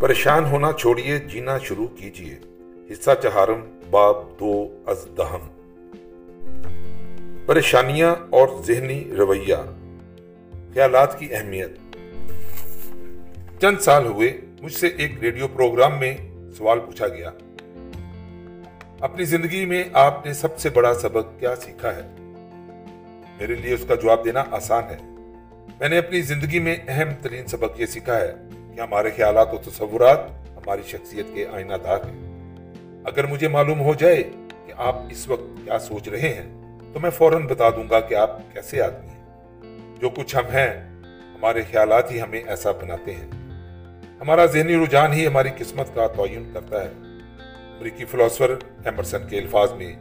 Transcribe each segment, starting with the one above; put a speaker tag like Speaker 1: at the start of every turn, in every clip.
Speaker 1: پریشان ہونا چھوڑیے، جینا شروع کیجیے حصہ چہارم، باب دو، از دہم پریشانیاں اور ذہنی رویہ۔ خیالات کی اہمیت۔ چند سال ہوئے مجھ سے ایک ریڈیو پروگرام میں سوال پوچھا گیا۔ اپنی زندگی میں آپ نے سب سے بڑا سبق کیا سیکھا ہے؟ میرے لیے اس کا جواب دینا آسان ہے۔ میں نے اپنی زندگی میں اہم ترین سبق یہ سیکھا ہے۔ کہ ہمارے خیالات و تصورات ہماری شخصیت کے آئینہ دار ہیں۔ اگر مجھے معلوم ہو جائے کہ آپ اس وقت کیا سوچ رہے ہیں، تو میں فوراً بتا دوں گا کہ آپ کیسے آدمی ہیں۔ جو کچھ ہم ہیں، ہمارے خیالات ہی ہمیں ایسا بناتے ہیں۔ ہمارا ذہنی رجحان ہی ہماری قسمت کا تعین کرتا ہے۔ امریکی فلاسفر ایمرسن کے الفاظ میں،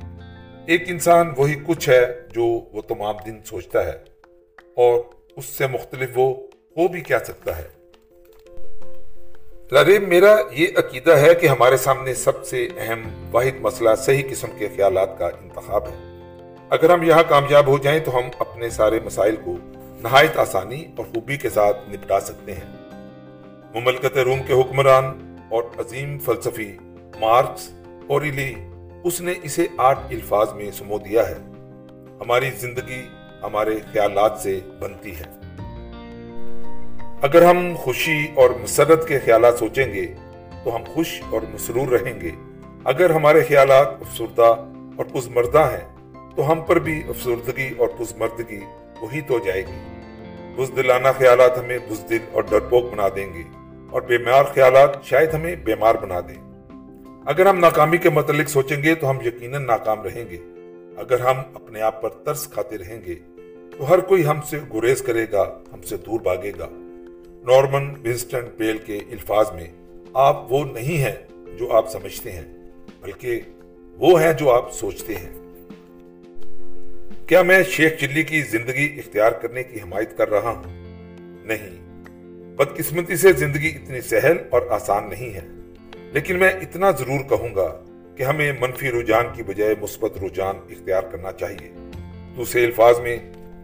Speaker 1: ایک انسان وہی کچھ ہے جو وہ تمام دن سوچتا ہے اور اس سے مختلف وہ ہو بھی کیا سکتا ہے۔ لاریم میرا یہ عقیدہ ہے کہ ہمارے سامنے سب سے اہم واحد مسئلہ صحیح قسم کے خیالات کا انتخاب ہے۔ اگر ہم یہاں کامیاب ہو جائیں تو ہم اپنے سارے مسائل کو نہایت آسانی اور خوبی کے ساتھ نپٹا سکتے ہیں۔ مملکت روم کے حکمران اور عظیم فلسفی مارکس اوریلی، اس نے اسے آٹھ الفاظ میں سمو دیا ہے۔ ہماری زندگی ہمارے خیالات سے بنتی ہے۔ اگر ہم خوشی اور مسرت کے خیالات سوچیں گے، تو ہم خوش اور مسرور رہیں گے۔ اگر ہمارے خیالات افسردہ اور پزمردہ ہیں، تو ہم پر بھی افسردگی اور پزمردگی وہی تو جائے گی۔ بزدلانہ خیالات ہمیں بزدل اور ڈرپوک بنا دیں گے اور بیمار خیالات شاید ہمیں بیمار بنا دیں۔ اگر ہم ناکامی کے متعلق سوچیں گے، تو ہم یقیناً ناکام رہیں گے۔ اگر ہم اپنے آپ پر ترس کھاتے رہیں گے، تو ہر کوئی ہم سے گریز کرے گا، ہم سے دور بھاگے گا۔ نارمن ونسٹن پیل کے الفاظ میں آپ وہ نہیں ہیں جو آپ سمجھتے ہیں، بلکہ وہ ہیں جو آپ سوچتے ہیں۔ کیا میں شیخ چلی کی زندگی اختیار کرنے کی حمایت کر رہا ہوں؟ نہیں۔ بدقسمتی سے زندگی اتنی سہل اور آسان نہیں ہے۔ لیکن میں اتنا ضرور کہوں گا کہ ہمیں منفی رجحان کی بجائے مثبت رجحان اختیار کرنا چاہیے۔ دوسرے الفاظ میں،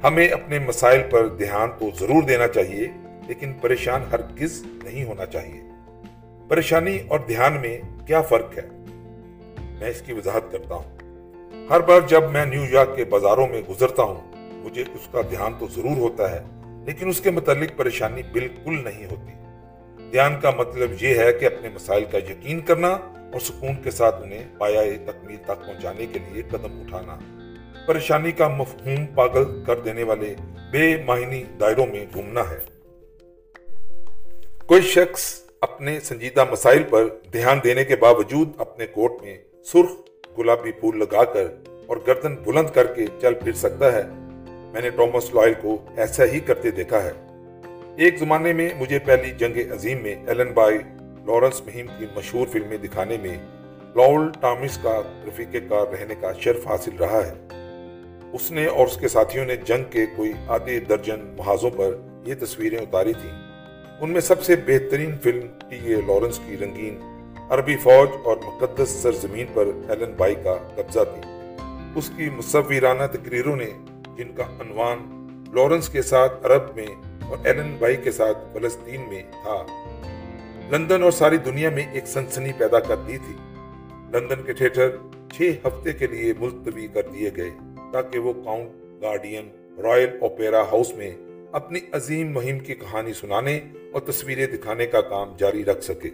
Speaker 1: ہمیں اپنے مسائل پر دھیان تو ضرور دینا چاہیے۔ لیکن پریشان ہرگز نہیں ہونا چاہیے۔ پریشانی اور دھیان میں کیا فرق ہے؟ میں اس کی وضاحت کرتا ہوں۔ ہر بار جب میں نیو یارک کے بازاروں میں گزرتا ہوں، مجھے اس کا دھیان تو ضرور ہوتا ہے، لیکن اس کے متعلق پریشانی بالکل نہیں ہوتی۔ دھیان کا مطلب یہ ہے کہ اپنے مسائل کا یقین کرنا اور سکون کے ساتھ انہیں پایا تکمیل تک پہنچانے کے لیے قدم اٹھانا۔ پریشانی کا مفہوم پاگل کر دینے والے بے معنی دائروں میں گھومنا ہے۔ کوئی شخص اپنے سنجیدہ مسائل پر دھیان دینے کے باوجود اپنے کوٹ میں سرخ گلابی پھول لگا کر اور گردن بلند کر کے چل پھر سکتا ہے۔ میں نے ٹومس لائل کو ایسا ہی کرتے دیکھا ہے۔ ایک زمانے میں مجھے پہلی جنگ عظیم میں ایلن بائی لارنس مہم کی مشہور فلمیں دکھانے میں لاول ٹامس کا رفیق کار رہنے کا شرف حاصل رہا ہے۔ اس نے اور اس کے ساتھیوں نے جنگ کے کوئی آدھے درجن محاذوں پر یہ تصویریں اتاری تھیں۔ ان میں سب سے بہترین فلم ٹی اے لارنس کی رنگین عربی فوج اور مقدس سرزمین پر ایلن بائی کا قبضہ تھی۔ اس کی مصورانہ تقریروں نے جن کا عنوان لارنس کے ساتھ عرب میں اور ایلن بائی کے ساتھ فلسطین میں تھا۔ لندن اور ساری دنیا میں ایک سنسنی پیدا کر دی تھی۔ لندن کے تھیٹر چھ ہفتے کے لیے ملتوی کر دیے گئے تاکہ وہ Covent Garden Royal Opera House میں اپنی عظیم مہم کی کہانی سنانے اور تصویریں دکھانے کا کام جاری رکھ سکے۔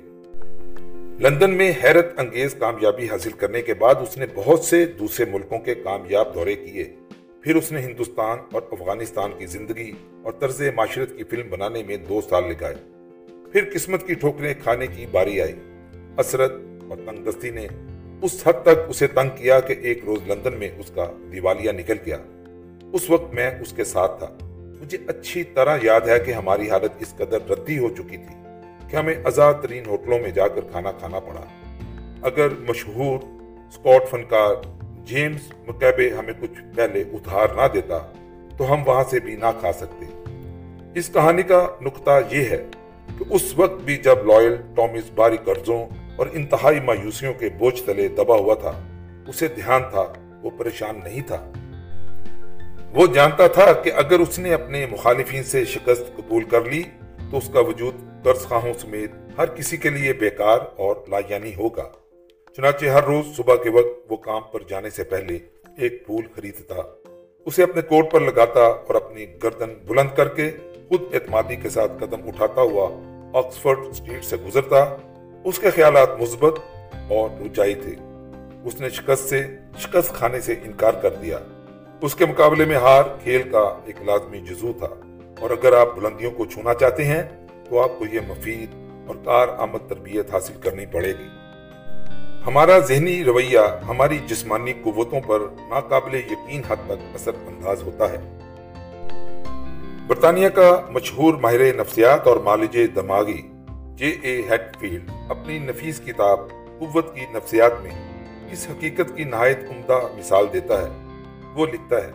Speaker 1: لندن میں حیرت انگیز کامیابی حاصل کرنے کے بعد اس نے بہت سے دوسرے ملکوں کے کامیاب دورے کیے۔ پھر اس نے ہندوستان اور افغانستان کی زندگی اور طرز معاشرت کی فلم بنانے میں دو سال لگائے۔ پھر قسمت کی ٹھوکریں کھانے کی باری آئی۔ اسرت اور تنگ دستی نے اس حد تک اسے تنگ کیا کہ ایک روز لندن میں اس کا دیوالیہ نکل گیا۔ اس وقت میں اس کے ساتھ تھا۔ مجھے اچھی طرح یاد ہے کہ ہماری حالت اس قدر ردی ہو چکی تھی کہ ہمیں آزاد ترین ہوٹلوں میں جا کر کھانا کھانا پڑا۔ اگر مشہور سکاٹ فنکار جیمز مکیبے ہمیں کچھ پہلے ادھار نہ دیتا، تو ہم وہاں سے بھی نہ کھا سکتے۔ اس کہانی کا نقطہ یہ ہے کہ اس وقت بھی جب لائل ٹامس باری قرضوں اور انتہائی مایوسیوں کے بوجھ تلے دبا ہوا تھا، اسے دھیان تھا، وہ پریشان نہیں تھا۔ وہ جانتا تھا کہ اگر اس نے اپنے مخالفین سے شکست قبول کر لی، تو اس کا وجود قرض خواہوں سمیت ہر کسی کے لیے بیکار اور لایانی ہوگا۔ چنانچہ ہر روز صبح کے وقت وہ کام پر جانے سے پہلے ایک پھول خریدتا، اسے اپنے کوٹ پر لگاتا اور اپنی گردن بلند کر کے خود اعتمادی کے ساتھ قدم اٹھاتا ہوا آکسفورڈ اسٹریٹ سے گزرتا۔ اس کے خیالات مثبت اور روچائی تھے۔ اس نے شکست سے، شکست کھانے سے انکار کر دیا۔ اس کے مقابلے میں ہار کھیل کا ایک لازمی جزو تھا۔ اور اگر آپ بلندیوں کو چھونا چاہتے ہیں، تو آپ کو یہ مفید اور کار آمد تربیت حاصل کرنی پڑے گی۔ ہمارا ذہنی رویہ ہماری جسمانی قوتوں پر ناقابل یقین حد تک اثر انداز ہوتا ہے۔ برطانیہ کا مشہور ماہر نفسیات اور مالج دماغی جے اے ہیڈ فیلڈ اپنی نفیس کتاب قوت کی نفسیات میں اس حقیقت کی نہایت عمدہ مثال دیتا ہے۔ وہ لکھتا ہے،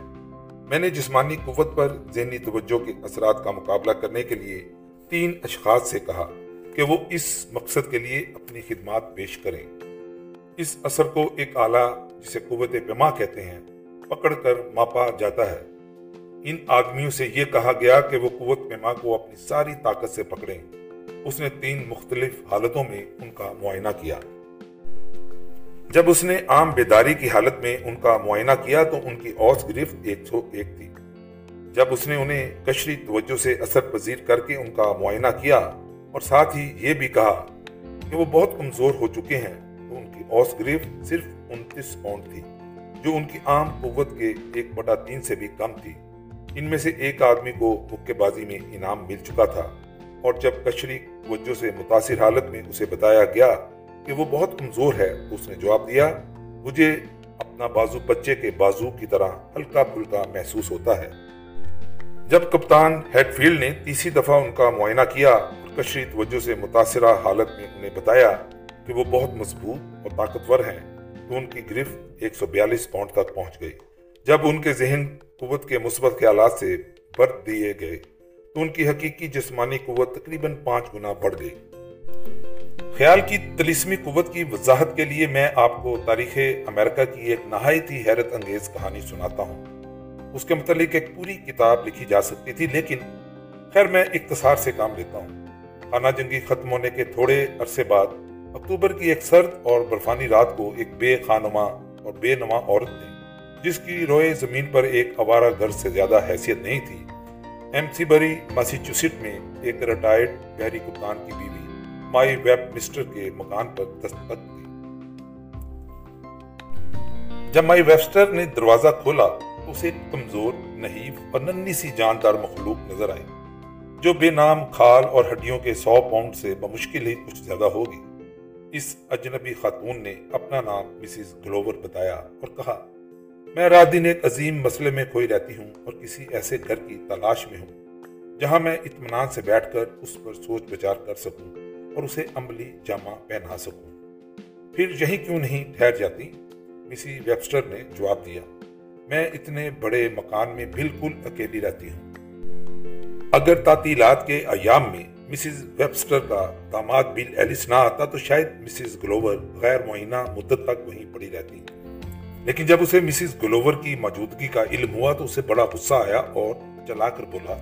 Speaker 1: میں نے جسمانی قوت پر ذہنی توجہ کے اثرات کا مقابلہ کرنے کے لیے تین اشخاص سے کہا کہ وہ اس مقصد کے لیے اپنی خدمات پیش کریں۔ اس اثر کو ایک آلہ جسے قوت پیما کہتے ہیں، پکڑ کر ماپا جاتا ہے۔ ان آدمیوں سے یہ کہا گیا کہ وہ قوت پیما کو اپنی ساری طاقت سے پکڑیں۔ اس نے تین مختلف حالتوں میں ان کا معائنہ کیا۔ جب اس نے عام بیداری کی حالت میں ان کا معائنہ کیا تو ان کی اوس گرفت ایک سو ایک تھی۔ جب اس نے انہیں کشری توجہ سے اثر پذیر کر کے ان کا معائنہ کیا اور ساتھ ہی یہ بھی کہا کہ وہ بہت کمزور ہو چکے ہیں، تو ان کی اوس گرفت صرف انتیس پاؤنڈ تھی، جو ان کی عام قوت کے ایک بٹا تین سے بھی کم تھی۔ ان میں سے ایک آدمی کو مکے بازی میں انعام مل چکا تھا اور جب کشری توجہ سے متاثر حالت میں اسے بتایا گیا کہ وہ بہت کمزور ہے۔ اس نے جواب دیا، مجھے اپنا بازو بچے کے بازو کی طرح ہلکا پھلکا محسوس ہوتا ہے۔ جب کپتان ہیڈ فیلڈ نے تیسری دفعہ ان کا معائنہ کیا اور کشری توجہ سے متاثرہ حالت میں انہیں بتایا کہ وہ بہت مضبوط اور طاقتور ہیں، تو ان کی گرفت ایک سو بیالیس پاؤنڈ تک پہنچ گئی۔ جب ان کے ذہن قوت کے مثبت خیالات سے برت دیے گئے، تو ان کی حقیقی جسمانی قوت تقریباً پانچ گنا بڑھ گئی۔ خیال کی تلسمی قوت کی وضاحت کے لیے میں آپ کو تاریخ امریکہ کی ایک نہایت ہی حیرت انگیز کہانی سناتا ہوں۔ اس کے متعلق ایک پوری کتاب لکھی جا سکتی تھی، لیکن خیر میں اختصار سے کام لیتا ہوں۔ خانہ جنگی ختم ہونے کے تھوڑے عرصے بعد اکتوبر کی ایک سرد اور برفانی رات کو ایک بے خانما اور بے نما عورت نے، جس کی روئے زمین پر ایک اوارہ گھر سے زیادہ حیثیت نہیں تھی، ایم سی بری ماسیچوسٹ میں ایک ریٹائرڈ گہری کپتان کی بیوی مائی ویب مسٹر کے مکان پر دستخط دی جب مائی ویبسٹر نے دروازہ کھولا تو اسے کمزور، نحیف اور ننی سی جاندار مخلوق نظر آئی، جو بے نام کھال اور ہڈیوں کے سو پاؤنڈ سے بمشکل ہی کچھ زیادہ ہوگی۔ اس اجنبی خاتون نے اپنا نام مسز گلوور بتایا اور کہا، میں رات دن ایک عظیم مسئلے میں کھوئی رہتی ہوں اور کسی ایسے گھر کی تلاش میں ہوں، جہاں میں اطمینان سے بیٹھ کر اس پر سوچ بچار کر سکوں۔ اور اسے عملی جامع پہنا سکوں۔ پھر یہی کیوں نہیں ٹھہر جاتی؟ مسی ویبسٹر نے جواب دیا۔ میں اتنے بڑے مکان میں بالکل اکیلی رہتی ہوں۔ اگر تعطیلات کے ایام میں مسز ویبسٹر کا داماد بل ایلس نہ آتا تو شاید مسز گلوور غیر معینہ مدت تک وہیں پڑی رہتی۔ لیکن جب اسے مسز گلوور کی موجودگی کا علم ہوا تو اسے بڑا غصہ آیا اور چلا کر بولا،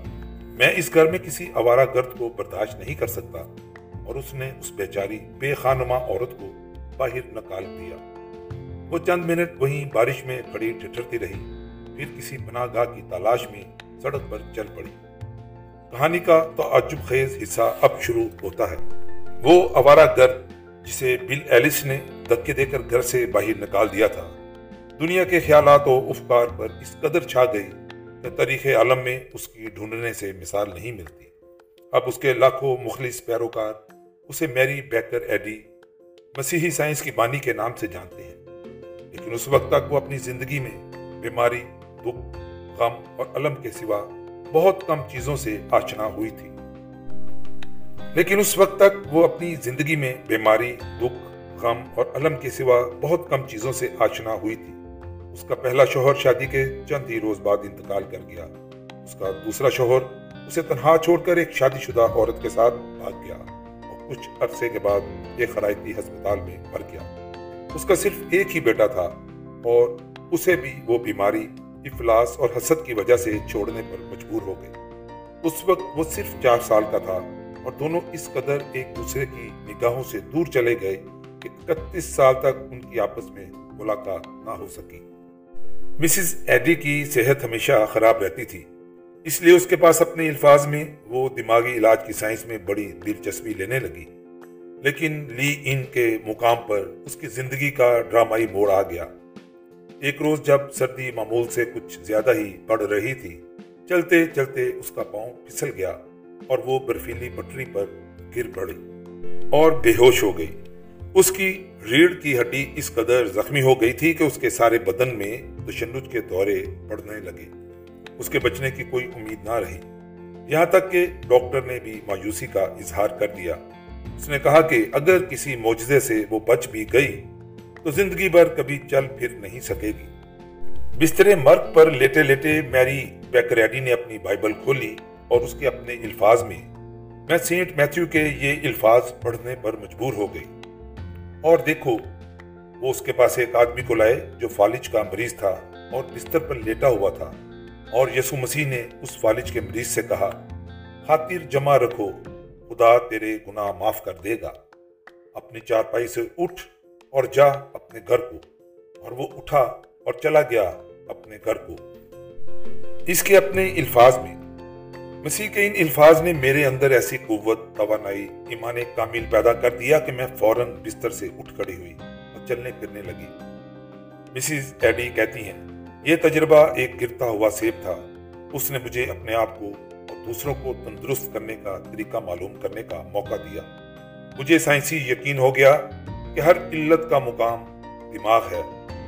Speaker 1: میں اس گھر میں کسی آوارہ گرد کو برداشت نہیں کر سکتا۔ اور اس نے اس بیچاری بے خانما عورت کو باہر نکال دیا۔ وہ چند منٹ وہیں بارش میں کھڑی ٹھٹرتی رہی۔ پھر کسی پناہ گاہ کی تلاش میں سڑک پر چل پڑی۔ کہانی کا تعجب خیز حصہ اب شروع ہوتا ہے۔ وہ اوارا گرد جسے بل ایلس نے دکے دے کر گھر سے باہر نکال دیا تھا۔ دنیا کے خیالات و افکار پر اس قدر چھا گئی کہ تاریخ عالم میں اس کی ڈھونڈنے سے مثال نہیں ملتی۔ اب اس کے لاکھوں مخلص پیروکار اسے میری بیکر ایڈی مسیحی سائنس کی بانی کے نام سے جانتے ہیں۔ لیکن اس وقت تک وہ اپنی زندگی میں بیماری، دکھ، غم اور علم کے سوا بہت کم چیزوں سے آشنا ہوئی تھی۔ لیکن اس وقت تک وہ اپنی زندگی میں بیماری، دکھ، غم اور علم کے سوا بہت کم چیزوں سے آشنا ہوئی تھی۔ اس کا پہلا شوہر شادی کے چند ہی روز بعد انتقال کر گیا۔ اس کا دوسرا شوہر اسے تنہا چھوڑ کر ایک شادی شدہ عورت کے ساتھ بھاگ گیا۔ کچھ عرصے کے بعد ایک خرائطی ہسپتال میں مر گیا۔ اس کا صرف ایک ہی بیٹا تھا اور اسے بھی وہ بیماری افلاس اور حسد کی وجہ سے چھوڑنے پر مجبور ہو گئی اس وقت وہ صرف چار سال کا تھا اور دونوں اس قدر ایک دوسرے کی نگاہوں سے دور چلے گئے کہ اکتیس سال تک ان کی آپس میں ملاقات نہ ہو سکی۔ مسز ایڈی کی صحت ہمیشہ خراب رہتی تھی۔ اس لیے اس کے پاس اپنے الفاظ میں وہ دماغی علاج کی سائنس میں بڑی دلچسپی لینے لگی۔ لیکن لی ان کے مقام پر اس کی زندگی کا ڈرامائی موڑ آ گیا۔ ایک روز جب سردی معمول سے کچھ زیادہ ہی پڑ رہی تھی، چلتے چلتے اس کا پاؤں پھسل گیا اور وہ برفیلی پٹری پر گر پڑی اور بے ہوش ہو گئی۔ اس کی ریڑھ کی ہڈی اس قدر زخمی ہو گئی تھی کہ اس کے سارے بدن میں تشنج کے دورے پڑنے لگے۔ اس کے بچنے کی کوئی امید نہ رہی۔ یہاں تک کہ ڈاکٹر نے بھی مایوسی کا اظہار کر دیا۔ اس نے کہا کہ اگر کسی موجزے سے وہ بچ بھی گئی، تو زندگی بھر کبھی چل پھر نہیں سکے گی۔ بستر مرگ پر لیٹے لیٹے میری بیکریڈی نے اپنی بائبل کھولی اور اس کے اپنے الفاظ میں میں سینٹ میتھیو کے یہ الفاظ پڑھنے پر مجبور ہو گئی۔ اور دیکھو، وہ اس کے پاس ایک آدمی کو لائے جو فالج کا مریض تھا اور بستر پر لیٹا ہوا تھا۔ اور یسو مسیح نے اس فالج کے مریض سے کہا، خاطر جمع رکھو، خدا تیرے گناہ معاف کر دے گا۔ اپنی چارپائی سے اٹھ اور جا اپنے گھر کو۔ اور وہ اٹھا اور چلا گیا اپنے گھر کو۔ اس کے اپنے الفاظ میں، مسیح کے ان الفاظ نے میرے اندر ایسی قوت، توانائی، ایمان کامل پیدا کر دیا کہ میں فوراً بستر سے اٹھ کھڑی ہوئی اور چلنے پھرنے لگی۔ مسز ایڈی کہتی ہیں یہ تجربہ ایک گرتا ہوا سیب تھا۔ اس نے مجھے اپنے آپ کو اور دوسروں کو تندرست کرنے کا طریقہ معلوم کرنے کا موقع دیا۔ مجھے سائنسی یقین ہو گیا کہ ہر علت کا مقام دماغ ہے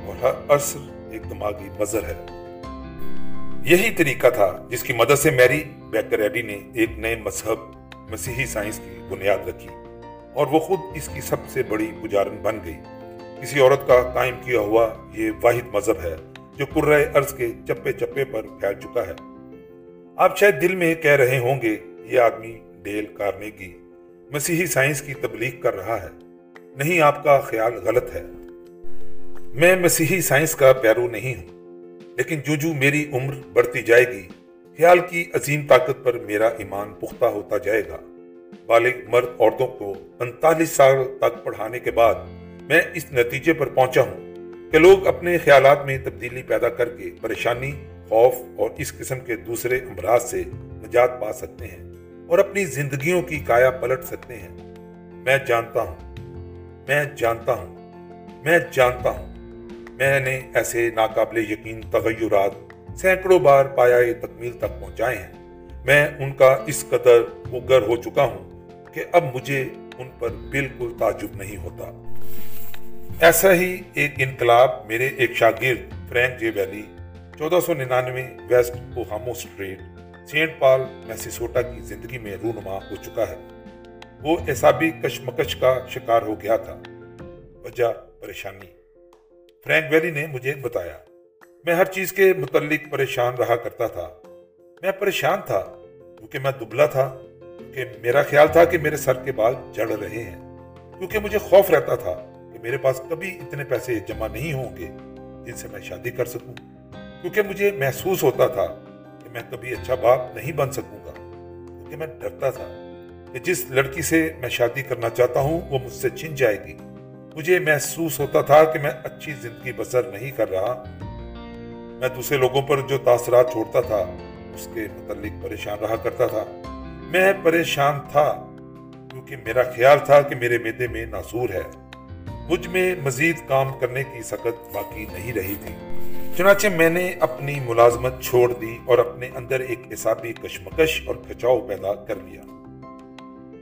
Speaker 1: اور ہر عصر ایک دماغی مظہر ہے۔ یہی طریقہ تھا جس کی مدد سے میری بیکریڈی نے ایک نئے مذہب مسیحی سائنس کی بنیاد رکھی اور وہ خود اس کی سب سے بڑی پجارن بن گئی۔ کسی عورت کا قائم کیا ہوا یہ واحد مذہب ہے۔ جو قرۂ ارض کے چپے چپے پر پھیل چکا ہے۔ آپ شاید دل میں کہہ رہے ہوں گے، یہ آدمی ڈیل کارنے کی، مسیحی سائنس کی تبلیغ کر رہا ہے۔ نہیں، آپ کا خیال غلط ہے۔ میں مسیحی سائنس کا پیرو نہیں ہوں، لیکن جو جو میری عمر بڑھتی جائے گی۔ خیال کی عظیم طاقت پر میرا ایمان پختہ ہوتا جائے گا۔ بالغ مرد عورتوں کو پنتالیس سال تک پڑھانے کے بعد میں اس نتیجے پر پہنچا ہوں۔ کہ لوگ اپنے خیالات میں تبدیلی پیدا کر کے پریشانی، خوف اور اس قسم کے دوسرے امراض سے نجات پا سکتے ہیں اور اپنی زندگیوں کی کایا پلٹ سکتے ہیں۔ میں جانتا ہوں، میں جانتا ہوں، میں جانتا ہوں۔ میں نے ایسے ناقابل یقین تغیرات سینکڑوں بار پایا تکمیل تک پہنچائے ہیں۔ میں ان کا اس قدر مگر ہو چکا ہوں کہ اب مجھے ان پر بالکل تعجب نہیں ہوتا۔ ایسا ہی ایک انقلاب میرے ایک شاگرد فرینک جے ویلی، چودہ سو ننانوے ویسٹ اوہامو اسٹریٹ سینٹ پال، میسیسوٹا کی زندگی میں رونما ہو چکا ہے۔ وہ احسابی کشمکش کا شکار ہو گیا تھا۔ وجہ پریشانی۔ فرینک ویلی نے مجھے بتایا، میں ہر چیز کے متعلق پریشان رہا کرتا تھا۔ میں پریشان تھا، کیونکہ میں دبلا تھا، کیونکہ میرا خیال تھا کہ میرے سر کے بال جڑ رہے ہیں، کیونکہ مجھے خوف رہتا تھا۔ کہ میرے پاس کبھی اتنے پیسے جمع نہیں ہوں گے جن سے میں شادی کر سکوں۔ کیونکہ مجھے محسوس ہوتا تھا کہ میں کبھی اچھا باپ نہیں بن سکوں گا۔ کیونکہ میں ڈرتا تھا کہ جس لڑکی سے میں شادی کرنا چاہتا ہوں وہ مجھ سے چھن جائے گی۔ مجھے محسوس ہوتا تھا کہ میں اچھی زندگی بسر نہیں کر رہا۔ میں دوسرے لوگوں پر جو تاثرات چھوڑتا تھا، اس کے متعلق پریشان رہا کرتا تھا۔ میں پریشان تھا کیونکہ میرا خیال تھا کہ میرے میدے میں ناسور ہے۔ مجھ میں مزید کام کرنے کی سخت باقی نہیں رہی تھی۔ چنانچہ میں نے اپنی ملازمت چھوڑ دی اور اپنے اندر ایک حسابی کشمکش اور کھچاؤ پیدا کر لیا۔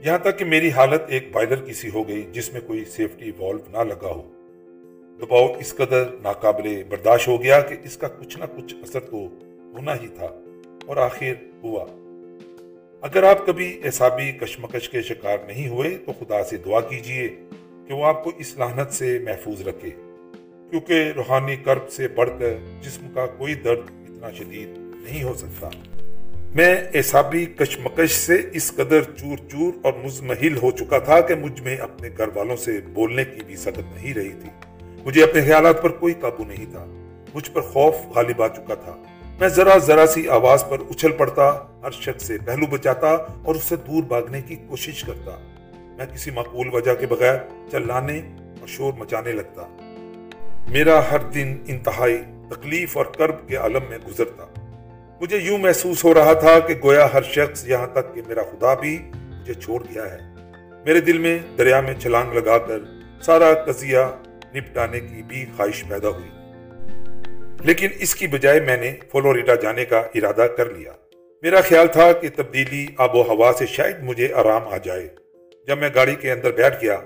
Speaker 1: یہاں تک کہ میری حالت ایک بائلر کی سی ہو گئی جس میں کوئی سیفٹی والو نہ لگا ہو۔ دباؤ اس قدر ناقابل برداشت ہو گیا کہ اس کا کچھ نہ کچھ اثر تو ہونا ہی تھا اور آخر ہوا۔ اگر آپ کبھی احسابی کشمکش کے شکار نہیں ہوئے تو خدا سے دعا کیجیے۔ کہ وہ آپ کو اس لانت سے محفوظ رکھے۔ کیونکہ روحانی کرب سے بڑھ کر جسم کا کوئی درد اتنا شدید نہیں ہو سکتا۔ میں احسابی کشمکش سے اس قدر چور چور اور مزمحل ہو چکا تھا کہ مجھ میں اپنے گھر والوں سے بولنے کی بھی سکت نہیں رہی تھی۔ مجھے اپنے خیالات پر کوئی قابو نہیں تھا۔ مجھ پر خوف غالب آ چکا تھا۔ میں ذرا ذرا سی آواز پر اچھل پڑتا، ہر شخص سے پہلو بچاتا اور اس سے دور بھاگنے کی کوشش کرتا۔ میں کسی معقول وجہ کے بغیر چلانے اور شور مچانے لگتا۔ میرا ہر دن انتہائی تکلیف اور کرب کے عالم میں گزرتا۔ مجھے یوں محسوس ہو رہا تھا کہ گویا ہر شخص یہاں تک کہ میرا خدا بھی مجھے چھوڑ گیا ہے۔ میرے دل میں دریا میں چھلانگ لگا کر سارا قضیہ نپٹانے کی بھی خواہش پیدا ہوئی۔ لیکن اس کی بجائے میں نے فلوریڈا جانے کا ارادہ کر لیا۔ میرا خیال تھا کہ تبدیلی آب و ہوا سے شاید مجھے آرام آ جائے۔ جب میں گاڑی کے اندر بیٹھ گیا،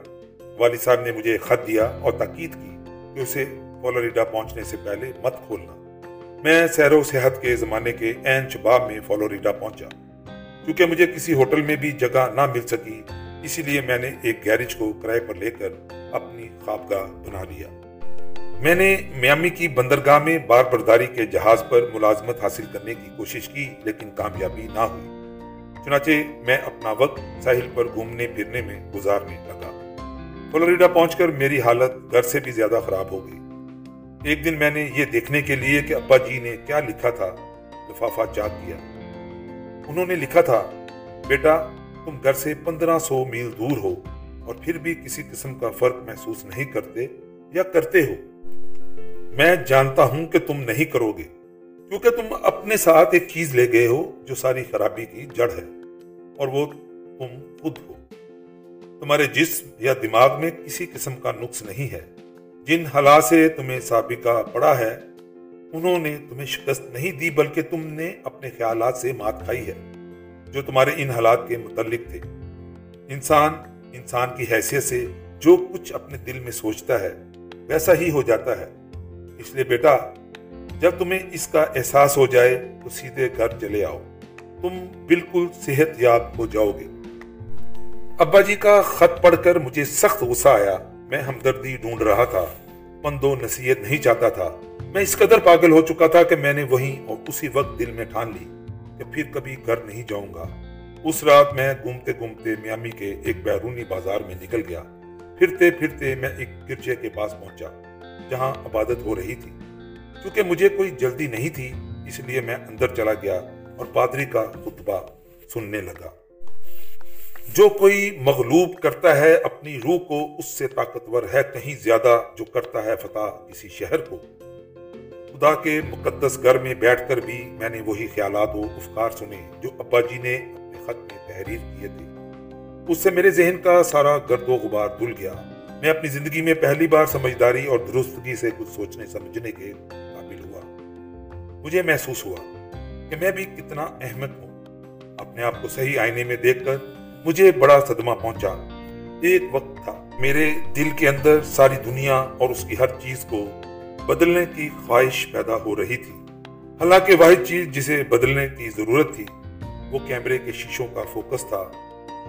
Speaker 1: والد صاحب نے مجھے خط دیا اور تاکید کی کہ اسے فلوریڈا پہنچنے سے پہلے مت کھولنا۔ میں سیر و صحت کے زمانے کے این شباب میں فلوریڈا پہنچا۔ کیونکہ مجھے کسی ہوٹل میں بھی جگہ نہ مل سکی، اسی لیے میں نے ایک گیرج کو کرائے پر لے کر اپنی خوابگاہ بنا لیا۔ میں نے میامی کی بندرگاہ میں بار برداری کے جہاز پر ملازمت حاصل کرنے کی کوشش کی، لیکن کامیابی نہ ہوئی۔ چنانچہ میں اپنا وقت ساحل پر گھومنے پھرنے میں گزارنے لگا۔ فلوریڈا پہنچ کر میری حالت گھر سے بھی زیادہ خراب ہو گئی۔ ایک دن میں نے یہ دیکھنے کے لیے کہ ابا جی نے کیا لکھا تھا، لفافہ چاک کیا انہوں نے لکھا تھا، بیٹا، تم گھر سے پندرہ سو میل دور ہو اور پھر بھی کسی قسم کا فرق محسوس نہیں کرتے یا کرتے ہو۔ میں جانتا ہوں کہ تم نہیں کرو گے۔ کیونکہ تم اپنے ساتھ ایک چیز لے گئے ہو جو ساری خرابی کی جڑ ہے، اور وہ تم خود ہو۔ تمہارے جسم یا دماغ میں کسی قسم کا نقص نہیں ہے۔ جن حالات سے تمہیں سابقہ پڑا ہے، انہوں نے تمہیں شکست نہیں دی، بلکہ تم نے اپنے خیالات سے مات کھائی ہے، جو تمہارے ان حالات کے متعلق تھے۔ انسان انسان کی حیثیت سے جو کچھ اپنے دل میں سوچتا ہے، ویسا ہی ہو جاتا ہے۔ اس لیے بیٹا جب تمہیں اس کا احساس ہو جائے تو سیدھے گھر چلے آؤ۔ تم بالکل صحت یاب ہو جاؤ گے۔ ابا جی کا خط پڑھ کر مجھے سخت غصہ آیا۔ میں ہمدردی ڈھونڈ رہا تھا۔ پندو نصیحت نہیں چاہتا تھا۔ میں اس قدر پاگل ہو چکا تھا کہ میں نے وہیں اور اسی وقت دل میں ٹھان لی کہ پھر کبھی گھر نہیں جاؤں گا۔ اس رات میں گھومتے گھومتے میامی کے ایک بیرونی بازار میں نکل گیا۔ پھرتے پھرتے میں ایک گرجے کے پاس پہنچا، جہاں عبادت ہو رہی تھی۔ کیونکہ مجھے کوئی جلدی نہیں تھی، اس لیے میں اندر چلا گیا اور پادری کا خطبہ سننے لگا۔ جو کوئی مغلوب کرتا ہے، اپنی روح کو اس سے طاقتور ہے، کہیں زیادہ جو کرتا ہے فتح کسی شہر کو۔ خدا کے مقدس گھر میں بیٹھ کر بھی میں نے وہی خیالات و افکار سنے جو ابا جی نے اپنے خط میں تحریر کیے تھے۔ اس سے میرے ذہن کا سارا گرد و غبار دل گیا۔ میں اپنی زندگی میں پہلی بار سمجھداری اور درستگی سے کچھ سوچنے، سمجھنے کے مجھے محسوس ہوا کہ میں بھی کتنا احمد ہوں۔ اپنے آپ کو صحیح آئینے میں دیکھ کر مجھے بڑا صدمہ پہنچا۔ ایک وقت تھا، میرے دل کے اندر ساری دنیا اور اس کی ہر چیز کو بدلنے کی خواہش پیدا ہو رہی تھی۔ حالانکہ واحد چیز جسے بدلنے کی ضرورت تھی، وہ کیمرے کے شیشوں کا فوکس تھا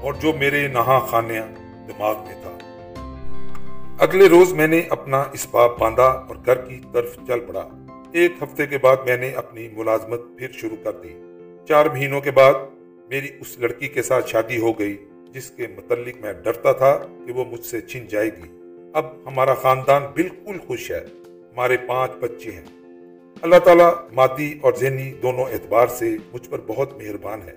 Speaker 1: اور جو میرے نہا خانیاں دماغ میں تھا۔ اگلے روز میں نے اپنا اسباب باندھا اور گھر کی طرف چل پڑا۔ ایک ہفتے کے بعد میں نے اپنی ملازمت پھر شروع کر دی۔ چار مہینوں کے بعد میری اس لڑکی کے ساتھ شادی ہو گئی، جس کے متعلق میں ڈرتا تھا کہ وہ مجھ سے چھن جائے گی۔ اب ہمارا خاندان بالکل خوش ہے۔ ہمارے پانچ بچے ہیں۔ اللہ تعالیٰ مادی اور ذہنی دونوں اعتبار سے مجھ پر بہت مہربان ہے۔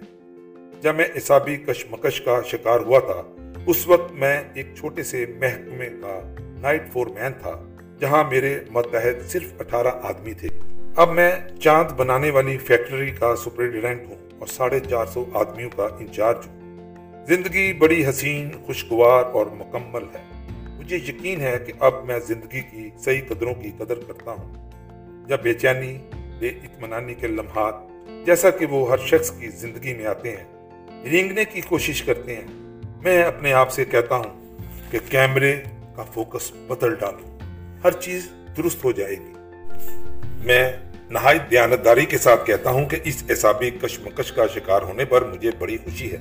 Speaker 1: جب میں اصابی کشمکش کا شکار ہوا تھا، اس وقت میں ایک چھوٹے سے محکمے کا نائٹ فور مین تھا۔ جہاں میرے متحد صرف اٹھارہ آدمی تھے۔ اب میں چاند بنانے والی فیکٹری کا سپرنٹینڈنٹ ہوں اور ساڑھے چار سو آدمیوں کا انچارج ہوں۔ زندگی بڑی حسین، خوشگوار اور مکمل ہے۔ مجھے یقین ہے کہ اب میں زندگی کی صحیح قدروں کی قدر کرتا ہوں۔ جب بے چینی، بے اطمینانی کے لمحات، جیسا کہ وہ ہر شخص کی زندگی میں آتے ہیں، رینگنے کی کوشش کرتے ہیں۔ میں اپنے آپ سے کہتا ہوں کہ کیمرے کا فوکس بدل ڈالو۔ ہر چیز درست ہو جائے گی۔ میں نہایت دیانتداری کے ساتھ کہتا ہوں کہ اس احسابی کشمکش کا شکار ہونے پر مجھے بڑی خوشی ہے۔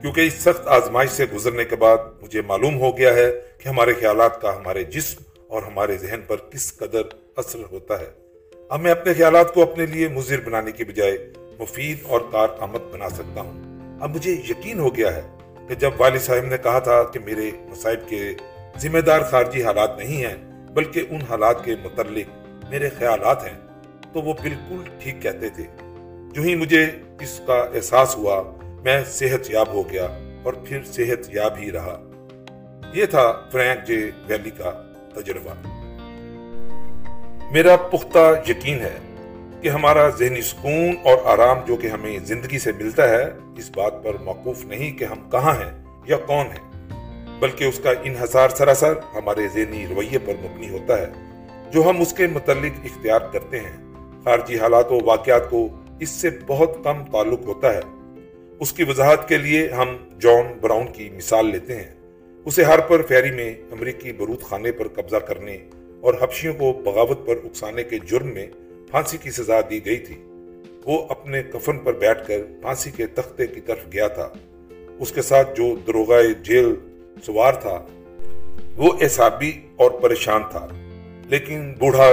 Speaker 1: کیونکہ اس سخت آزمائش سے گزرنے کے بعد مجھے معلوم ہو گیا ہے کہ ہمارے خیالات کا ہمارے جسم اور ہمارے ذہن پر کس قدر اثر ہوتا ہے۔ اب میں اپنے خیالات کو اپنے لیے مضر بنانے کی بجائے مفید اور کارآمد بنا سکتا ہوں۔ اب مجھے یقین ہو گیا ہے کہ جب والد صاحب نے کہا تھا کہ میرے مصائب کے ذمہ دار خارجی حالات نہیں ہیں بلکہ ان حالات کے متعلق میرے خیالات ہیں، تو وہ بالکل ٹھیک کہتے تھے۔ جو ہی مجھے اس کا احساس ہوا، میں صحت یاب ہو گیا اور پھر صحت یاب ہی رہا۔ یہ تھا فرینک جے ویلی کا تجربہ۔ میرا پختہ یقین ہے کہ ہمارا ذہنی سکون اور آرام جو کہ ہمیں زندگی سے ملتا ہے، اس بات پر موقوف نہیں کہ ہم کہاں ہیں یا کون ہیں۔ بلکہ اس کا انحصار سراسر ہمارے ذہنی رویے پر مبنی ہوتا ہے، جو ہم اس کے متعلق اختیار کرتے ہیں۔ خارجی حالات و واقعات کو اس سے بہت کم تعلق ہوتا ہے۔ اس کی وضاحت کے لیے ہم جان براؤن کی مثال لیتے ہیں۔ اسے ہر پر فیری میں امریکی برود خانے پر قبضہ کرنے اور حبشیوں کو بغاوت پر اکسانے کے جرم میں پھانسی کی سزا دی گئی تھی۔ وہ اپنے کفن پر بیٹھ کر پھانسی کے تختے کی طرف گیا تھا۔ اس کے ساتھ جو دروغہ جیل سوار تھا۔ وہ احسابی اور پریشان تھا، لیکن بوڑھا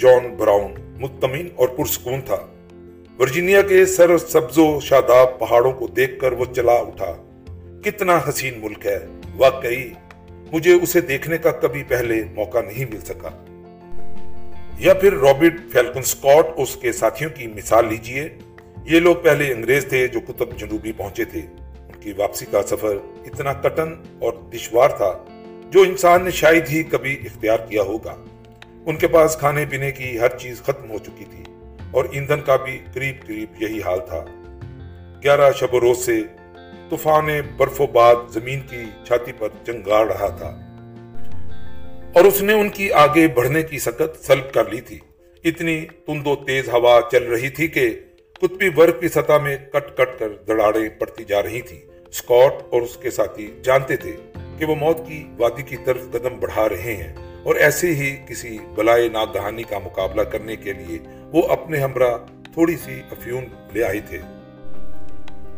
Speaker 1: جان براؤن، مطمئن اور پرسکون تھا۔ ورجینیا کے سر سبز و شاداب پہاڑوں کو دیکھ کر وہ چلا اٹھا۔ کتنا حسین ملک ہے۔ واقعی، مجھے اسے دیکھنے کا کبھی پہلے موقع نہیں مل سکا۔ یا پھر رابرٹ فیلکن سکاٹ، اس کے ساتھیوں کی مثال لیجیے۔ یہ لوگ پہلے انگریز تھے جو کتب جنوبی پہنچے تھے۔ کی واپسی کا سفر اتنا کٹن اور دشوار تھا جو انسان نے شاید ہی کبھی اختیار کیا ہوگا۔ ان کے پاس کھانے پینے کی ہر چیز ختم ہو چکی تھی اور ایندھن کا بھی قریب قریب یہی حال تھا۔ گیارہ شب و روز سے طوفان برف و باد زمین کی چھاتی پر جنگاڑ رہا تھا۔ اور اس نے ان کی آگے بڑھنے کی سکت سلب کر لی تھی۔ اتنی تند و تیز ہوا چل رہی تھی کہ قطبی برف کی سطح میں کٹ کٹ کر دڑاڑیں پڑتی جا رہی تھی۔ سکاٹ اور اس کے ساتھی جانتے تھے کہ وہ موت کی وادی کی طرف قدم بڑھا رہے ہیں اور ایسے ہی کسی بلائے ناگہانی کا مقابلہ کرنے کے لیے وہ اپنے ہمراہ تھوڑی سی افیون لے آئے تھے۔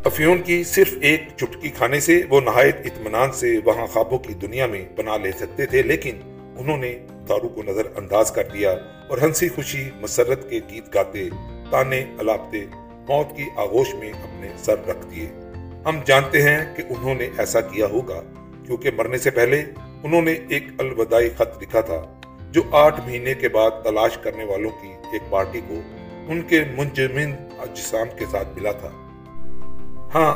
Speaker 1: افیون کی صرف ایک چٹکی کھانے سے وہ نہایت اطمینان سے وہاں خوابوں کی دنیا میں بنا لے سکتے تھے، لیکن انہوں نے دارو کو نظر انداز کر دیا اور ہنسی خوشی مسرت کے گیت گاتے تانے الاپتے موت کی آغوش میں اپنے سر رکھ دیے۔ ہم جانتے ہیں کہ انہوں نے ایسا کیا ہوگا، کیونکہ مرنے سے پہلے انہوں نے ایک الوداعی خط لکھا تھا، جو آٹھ مہینے کے بعد تلاش کرنے والوں کی ایک پارٹی کو ان کے منجمن اجسام کے ساتھ ملا تھا۔ ہاں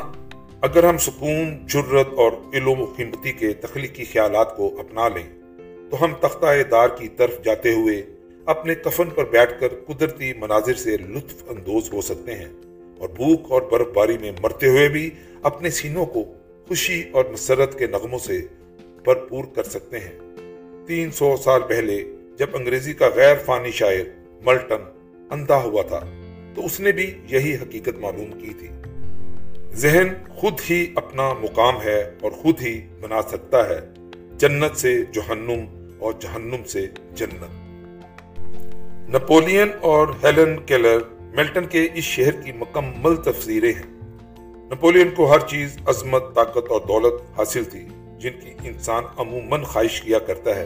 Speaker 1: اگر ہم سکون جرت اور علم و قیمتی کے تخلیقی خیالات کو اپنا لیں، تو ہم تختہ دار کی طرف جاتے ہوئے اپنے کفن پر بیٹھ کر قدرتی مناظر سے لطف اندوز ہو سکتے ہیں اور بھوک اور برف باری میں مرتے ہوئے بھی اپنے سینوں کو خوشی اور مسرت کے نغموں سے بھرپور کر سکتے ہیں۔ تین سو سال پہلے جب انگریزی کا غیر فانی شاعر ملٹن اندھا ہوا تھا، تو اس نے بھی یہی حقیقت معلوم کی تھی۔ ذہن خود ہی اپنا مقام ہے اور خود ہی بنا سکتا ہے جنت سے جہنم اور جہنم سے جنت۔ نپولین اور ہیلن کیلر میلٹن کے اس شہر کی مکمل تفسیریں ہیں۔ نپولین کو ہر چیز، عظمت، طاقت اور دولت حاصل تھی، جن کی انسان عموماً خواہش کیا کرتا ہے۔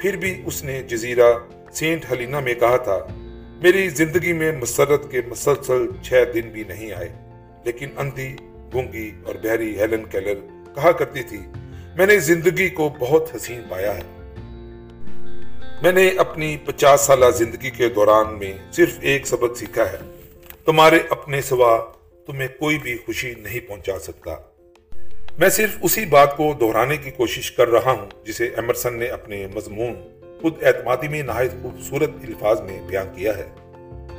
Speaker 1: پھر بھی اس نے جزیرہ سینٹ ہلینا میں کہا تھا، میری زندگی میں مسرت کے مسلسل چھ دن بھی نہیں آئے، لیکن اندھی، گونگی اور بہری ہیلن کیلر کہا کرتی تھی، میں نے زندگی کو بہت حسین پایا ہے۔ میں نے اپنی پچاس سالہ زندگی کے دوران میں صرف ایک سبق سیکھا ہے، تمہارے اپنے سوا تمہیں کوئی بھی خوشی نہیں پہنچا سکتا۔ میں صرف اسی بات کو دہرانے کی کوشش کر رہا ہوں جسے ایمرسن نے اپنے مضمون خود اعتمادی میں نہایت خوبصورت الفاظ میں بیان کیا ہے۔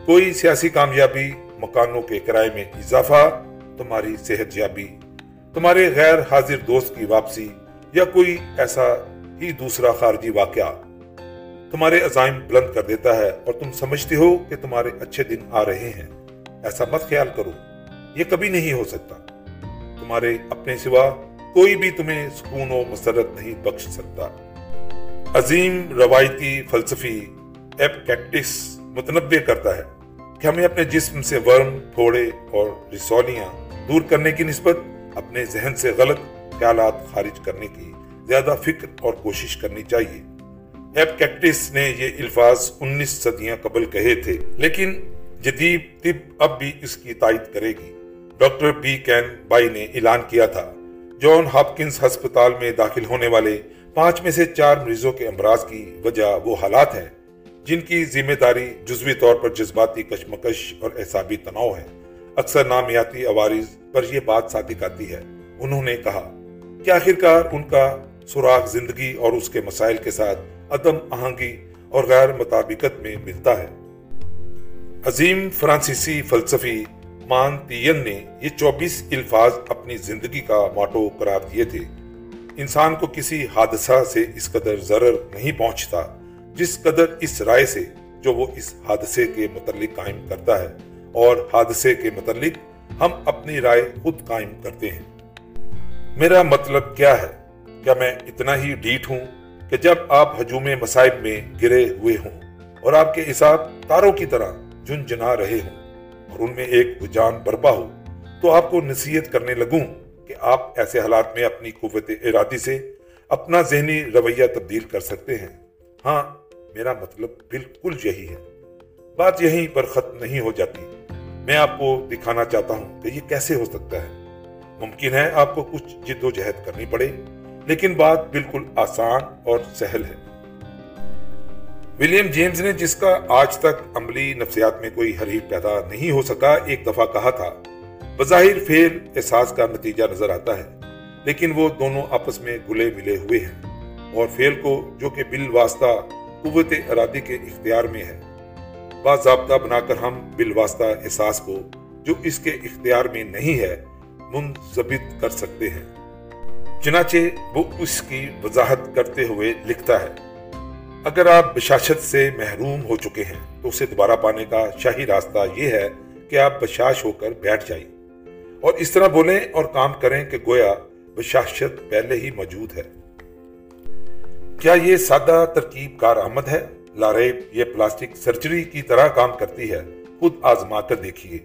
Speaker 1: کوئی سیاسی کامیابی مکانوں کے کرائے میں اضافہ، تمہاری صحت یابی، تمہارے غیر حاضر دوست کی واپسی یا کوئی ایسا ہی دوسرا خارجی واقعہ تمہارے عزائم بلند کر دیتا ہے اور تم سمجھتے ہو کہ تمہارے اچھے دن آ رہے ہیں۔ ایسا مت خیال کرو۔ یہ کبھی نہیں ہو سکتا۔ تمہارے اپنے سوا کوئی بھی تمہیں سکون و مسرت نہیں بخش سکتا۔ عظیم روایتی فلسفی ایپ کیکٹس متنوع کرتا ہے کہ ہمیں اپنے جسم سے ورم، پھوڑے اور رسولیاں دور کرنے کی نسبت، اپنے ذہن سے غلط خیالات خارج کرنے کی زیادہ فکر اور کوشش کرنی چاہیے۔ ایپ کیکٹس نے یہ الفاظ انیس صدیاں قبل کہے تھے، لیکن جدید طب اب بھی اس کی تائید کرے گی۔ ڈاکٹر پی کین بائی نے اعلان کیا تھا، جان ہاپکنز ہسپتال میں داخل ہونے والے پانچ میں سے چار مریضوں کے امراض کی وجہ وہ حالات ہیں، جن کی ذمہ داری جزوی طور پر جذباتی کشمکش اور احسابی تناؤ ہے۔ اکثر نامیاتی عوارض پر یہ بات صادق آتی ہے۔ انہوں نے کہا کہ آخرکار ان کا سراغ زندگی اور اس کے مسائل کے ساتھ عدم آہنگی اور غیر مطابقت میں ملتا ہے؟ عظیم فرانسیسی فلسفی مان تین نے یہ چوبیس الفاظ اپنی زندگی کا ماٹو قرار دیے تھے۔ انسان کو کسی حادثہ سے اس قدر ضرر نہیں پہنچتا، جس قدر اس رائے سے جو وہ اس حادثے کے متعلق قائم کرتا ہے۔ اور حادثے کے متعلق ہم اپنی رائے خود قائم کرتے ہیں۔ میرا مطلب کیا ہے؟ کیا میں اتنا ہی ڈیٹ ہوں کہ جب آپ ہجوم مصائب میں گرے ہوئے ہوں اور آپ کے حساب تاروں کی طرح جن جنا رہے ہوں؟ ان میں ایک جان برپا ہو تو آپ کو نصیحت کرنے لگوں کہ آپ ایسے حالات میں اپنی قوت ارادی سے اپنا ذہنی رویہ تبدیل کر سکتے ہیں۔ ہاں میرا مطلب بالکل یہی ہے۔ بات یہیں پر ختم نہیں ہو جاتی۔ میں آپ کو دکھانا چاہتا ہوں کہ یہ کیسے ہو سکتا ہے۔ ممکن ہے آپ کو کچھ جد و جہد کرنی پڑے، لیکن بات بالکل آسان اور سہل ہے۔ ولیم جیمز نے جس کا آج تک عملی نفسیات میں کوئی حریف پیدا نہیں ہو سکا، ایک دفعہ کہا تھا، بظاہر فیل احساس کا نتیجہ نظر آتا ہے، لیکن وہ دونوں آپس میں گلے ملے ہوئے ہیں۔ اور فیل کو، جو کہ بال واسطہ قوت ارادی کے اختیار میں ہے، باضابطہ بنا کر ہم بالواسطہ احساس کو، جو اس کے اختیار میں نہیں ہے، منضبط کر سکتے ہیں۔ چنانچہ وہ اس کی وضاحت کرتے ہوئے لکھتا ہے اگر آپ بشاشت سے محروم ہو چکے ہیں، تو اسے دوبارہ پانے کا شاہی راستہ یہ ہے کہ آپ بشاش ہو کر بیٹھ جائیں۔ اور اس طرح بولیں اور کام کریں کہ گویا بشاشت پہلے ہی موجود ہے۔ کیا یہ سادہ ترکیب کار آمد ہے؟ لاریب یہ پلاسٹک سرجری کی طرح کام کرتی ہے۔ خود آزما کر دیکھیے۔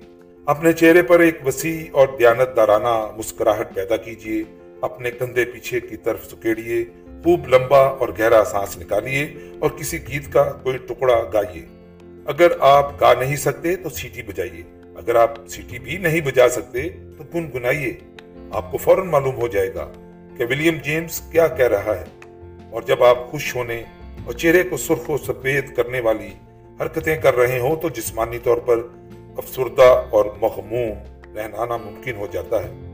Speaker 1: اپنے چہرے پر ایک وسیع اور دیانت دارانہ مسکراہٹ پیدا کیجیے۔ اپنے کندھے پیچھے کی طرف سکیڑیے۔ خوب لمبا اور گہرا سانس نکالیے اور کسی گیت کا کوئی ٹکڑا گائیے۔ اگر آپ گا نہیں سکتے تو سیٹی بجائیے۔ اگر آپ سیٹی بھی نہیں بجا سکتے تو گنگنائیے۔ آپ کو فوراً معلوم ہو جائے گا کہ ولیم جیمز کیا کہہ رہا ہے۔ اور جب آپ خوش ہونے اور چہرے کو سرخ و سفید کرنے والی حرکتیں کر رہے ہوں تو جسمانی طور پر افسردہ اور مغموم رہنانا ممکن ہو جاتا ہے۔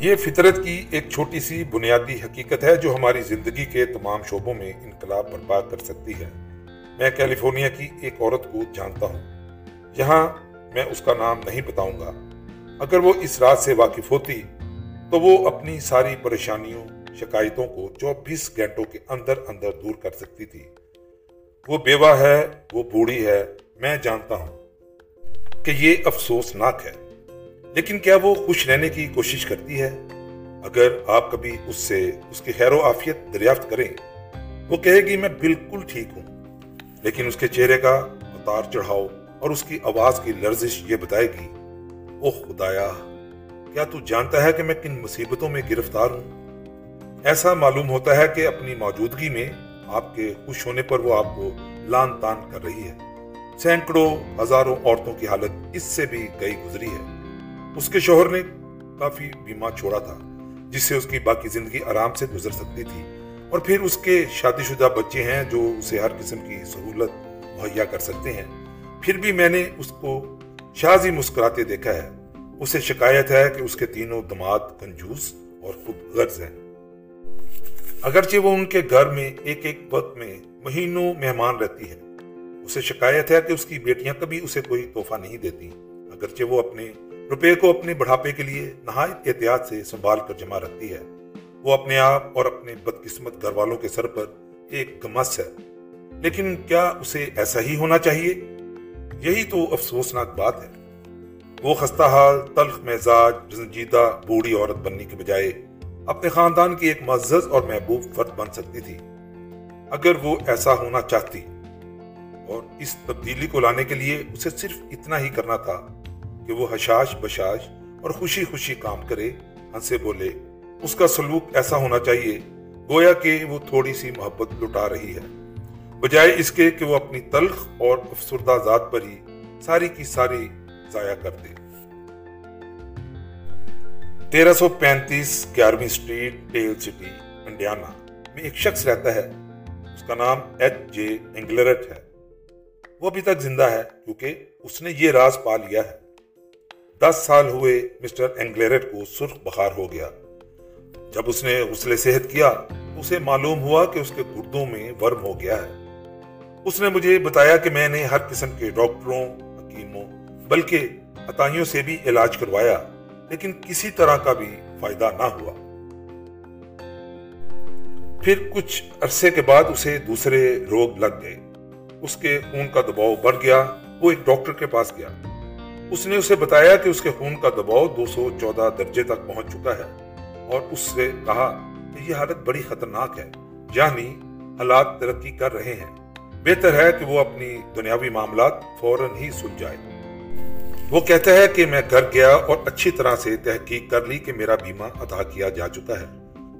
Speaker 1: یہ فطرت کی ایک چھوٹی سی بنیادی حقیقت ہے جو ہماری زندگی کے تمام شعبوں میں انقلاب برپا کر سکتی ہے۔ میں کیلیفورنیا کی ایک عورت کو جانتا ہوں۔ یہاں میں اس کا نام نہیں بتاؤں گا۔ اگر وہ اس رات سے واقف ہوتی تو وہ اپنی ساری پریشانیوں، شکایتوں کو چوبیس گھنٹوں کے اندر اندر دور کر سکتی تھی۔ وہ بیوہ ہے، وہ بوڑھی ہے، میں جانتا ہوں کہ یہ افسوسناک ہے۔ لیکن کیا وہ خوش رہنے کی کوشش کرتی ہے؟ اگر آپ کبھی اس سے، اس کی خیر و آفیت دریافت کریں، وہ کہے گی میں بالکل ٹھیک ہوں۔ لیکن اس کے چہرے کا اتار چڑھاؤ اور اس کی آواز کی لرزش یہ بتائے گی، اوہ خدایا، کیا تو جانتا ہے کہ میں کن مصیبتوں میں گرفتار ہوں؟ ایسا معلوم ہوتا ہے کہ اپنی موجودگی میں آپ کے خوش ہونے پر وہ آپ کو لان تان کر رہی ہے۔ سینکڑوں ہزاروں عورتوں کی حالت اس سے بھی گئی گزری ہے۔ اس کے شوہر نے کافی بیمہ چھوڑا تھا، جس سے اس کی باقی زندگی آرام سے گزر سکتی تھی۔ اور پھر اس کے شادی شدہ بچے ہیں جو اسے ہر قسم کی سہولت مہیا کر سکتے ہیں۔ پھر بھی میں نے اس کو شازی مسکراتے دیکھا ہے۔ اسے شکایت ہے کہ اس کے تینوں دماد کنجوس اور خود غرض ہیں۔ اگرچہ وہ ان کے گھر میں ایک ایک وقت میں مہینوں مہمان رہتی ہے اسے شکایت ہے کہ اس کی بیٹیاں کبھی اسے کوئی تحفہ نہیں دیتی، اگرچہ وہ اپنے روپے کو اپنے بڑھاپے کے لیے نہایت احتیاط سے سنبھال کر جمع رکھتی ہے۔ وہ اپنے آپ اور اپنے بدقسمت گھر والوں کے سر پر ایک گمس ہے۔ لیکن کیا اسے ایسا ہی ہونا چاہیے؟ یہی تو افسوسناک بات ہے۔ وہ خستہ حال، تلخ مزاج، رنجیدہ بوڑھی عورت بننے کے بجائے اپنے خاندان کی ایک معزز اور محبوب فرد بن سکتی تھی۔ اگر وہ ایسا ہونا چاہتی اور اس تبدیلی کو لانے کے لیے اسے صرف اتنا ہی کرنا تھا کہ وہ حشاش بشاش اور خوشی خوشی کام کرے۔ ہنسے بولے، اس کا سلوک ایسا ہونا چاہیے، گویا کہ وہ تھوڑی سی محبت لٹا رہی ہے۔ بجائے اس کے کہ وہ اپنی تلخ اور افسردہ ذات پر ہی ساری کی ساری ضائع کر دے۔ تیرہ سو پینتیس، گیارہویں اسٹریٹ ٹیل سٹی، انڈیانا میں ایک شخص رہتا ہے۔ اس کا نام ایچ جے انگلرٹ ہے۔ وہ ابھی تک زندہ ہے کیونکہ اس نے یہ راز پا لیا ہے۔ دس سال ہوئے مسٹر انگلرٹ کو سرخ بخار ہو گیا۔ جب اس نے غسل صحت کیا، اسے معلوم ہوا کہ اس کے گردوں میں ورم ہو گیا ہے۔ اس نے مجھے بتایا کہ میں نے ہر قسم کے ڈاکٹروں، حکیموں، بلکہ عطائیوں سے بھی علاج کروایا، لیکن کسی طرح کا بھی فائدہ نہ ہوا۔ پھر کچھ عرصے کے بعد اسے دوسرے روگ لگ گئے۔ اس کے خون کا دباؤ بڑھ گیا، وہ ایک ڈاکٹر کے پاس گیا۔ اس نے اسے بتایا کہ اس کے خون کا دباؤ دو سو چودہ درجے تک پہنچ چکا ہے اور اس سے کہا کہ یہ حالت بڑی خطرناک ہے یعنی حالات ترقی کر رہے ہیں۔ بہتر ہے کہ وہ اپنی دنیاوی معاملات فوراً ہی سلجھائے۔ وہ کہتا ہے کہ میں گھر گیا اور اچھی طرح سے تحقیق کر لی کہ میرا بیمہ ادا کیا جا چکا ہے۔